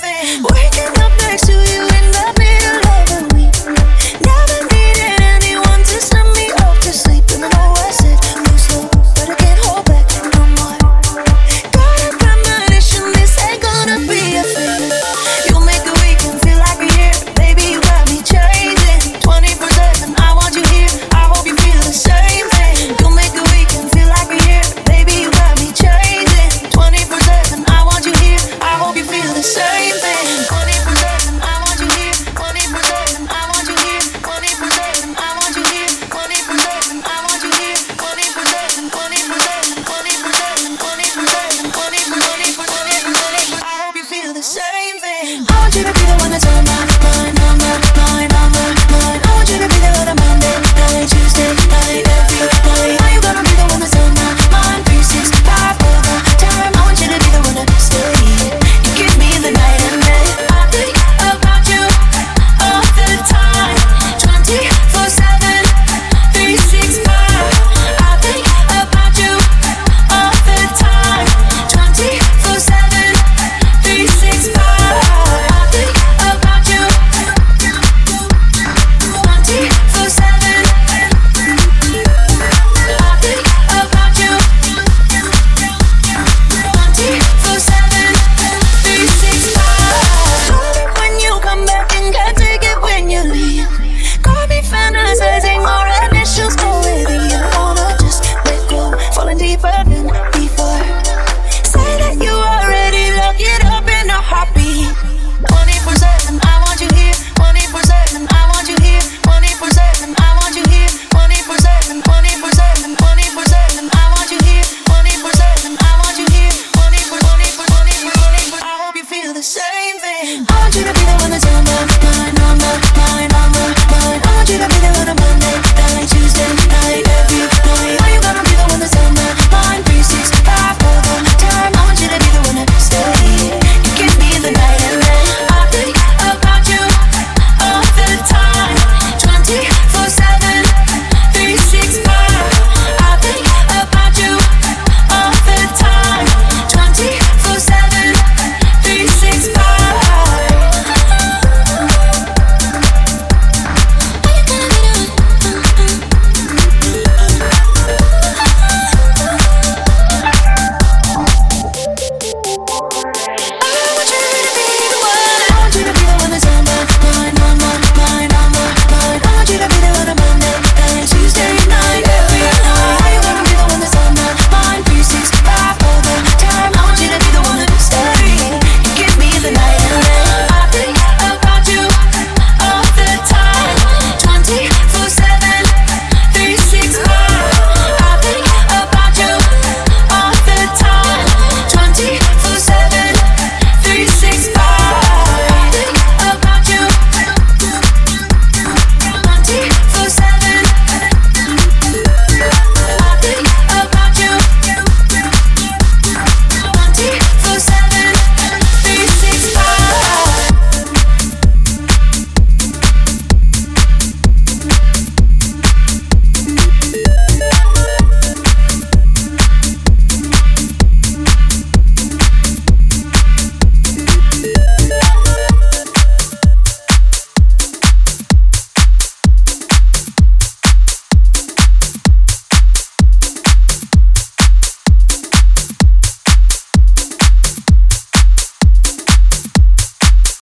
baby. Working one that's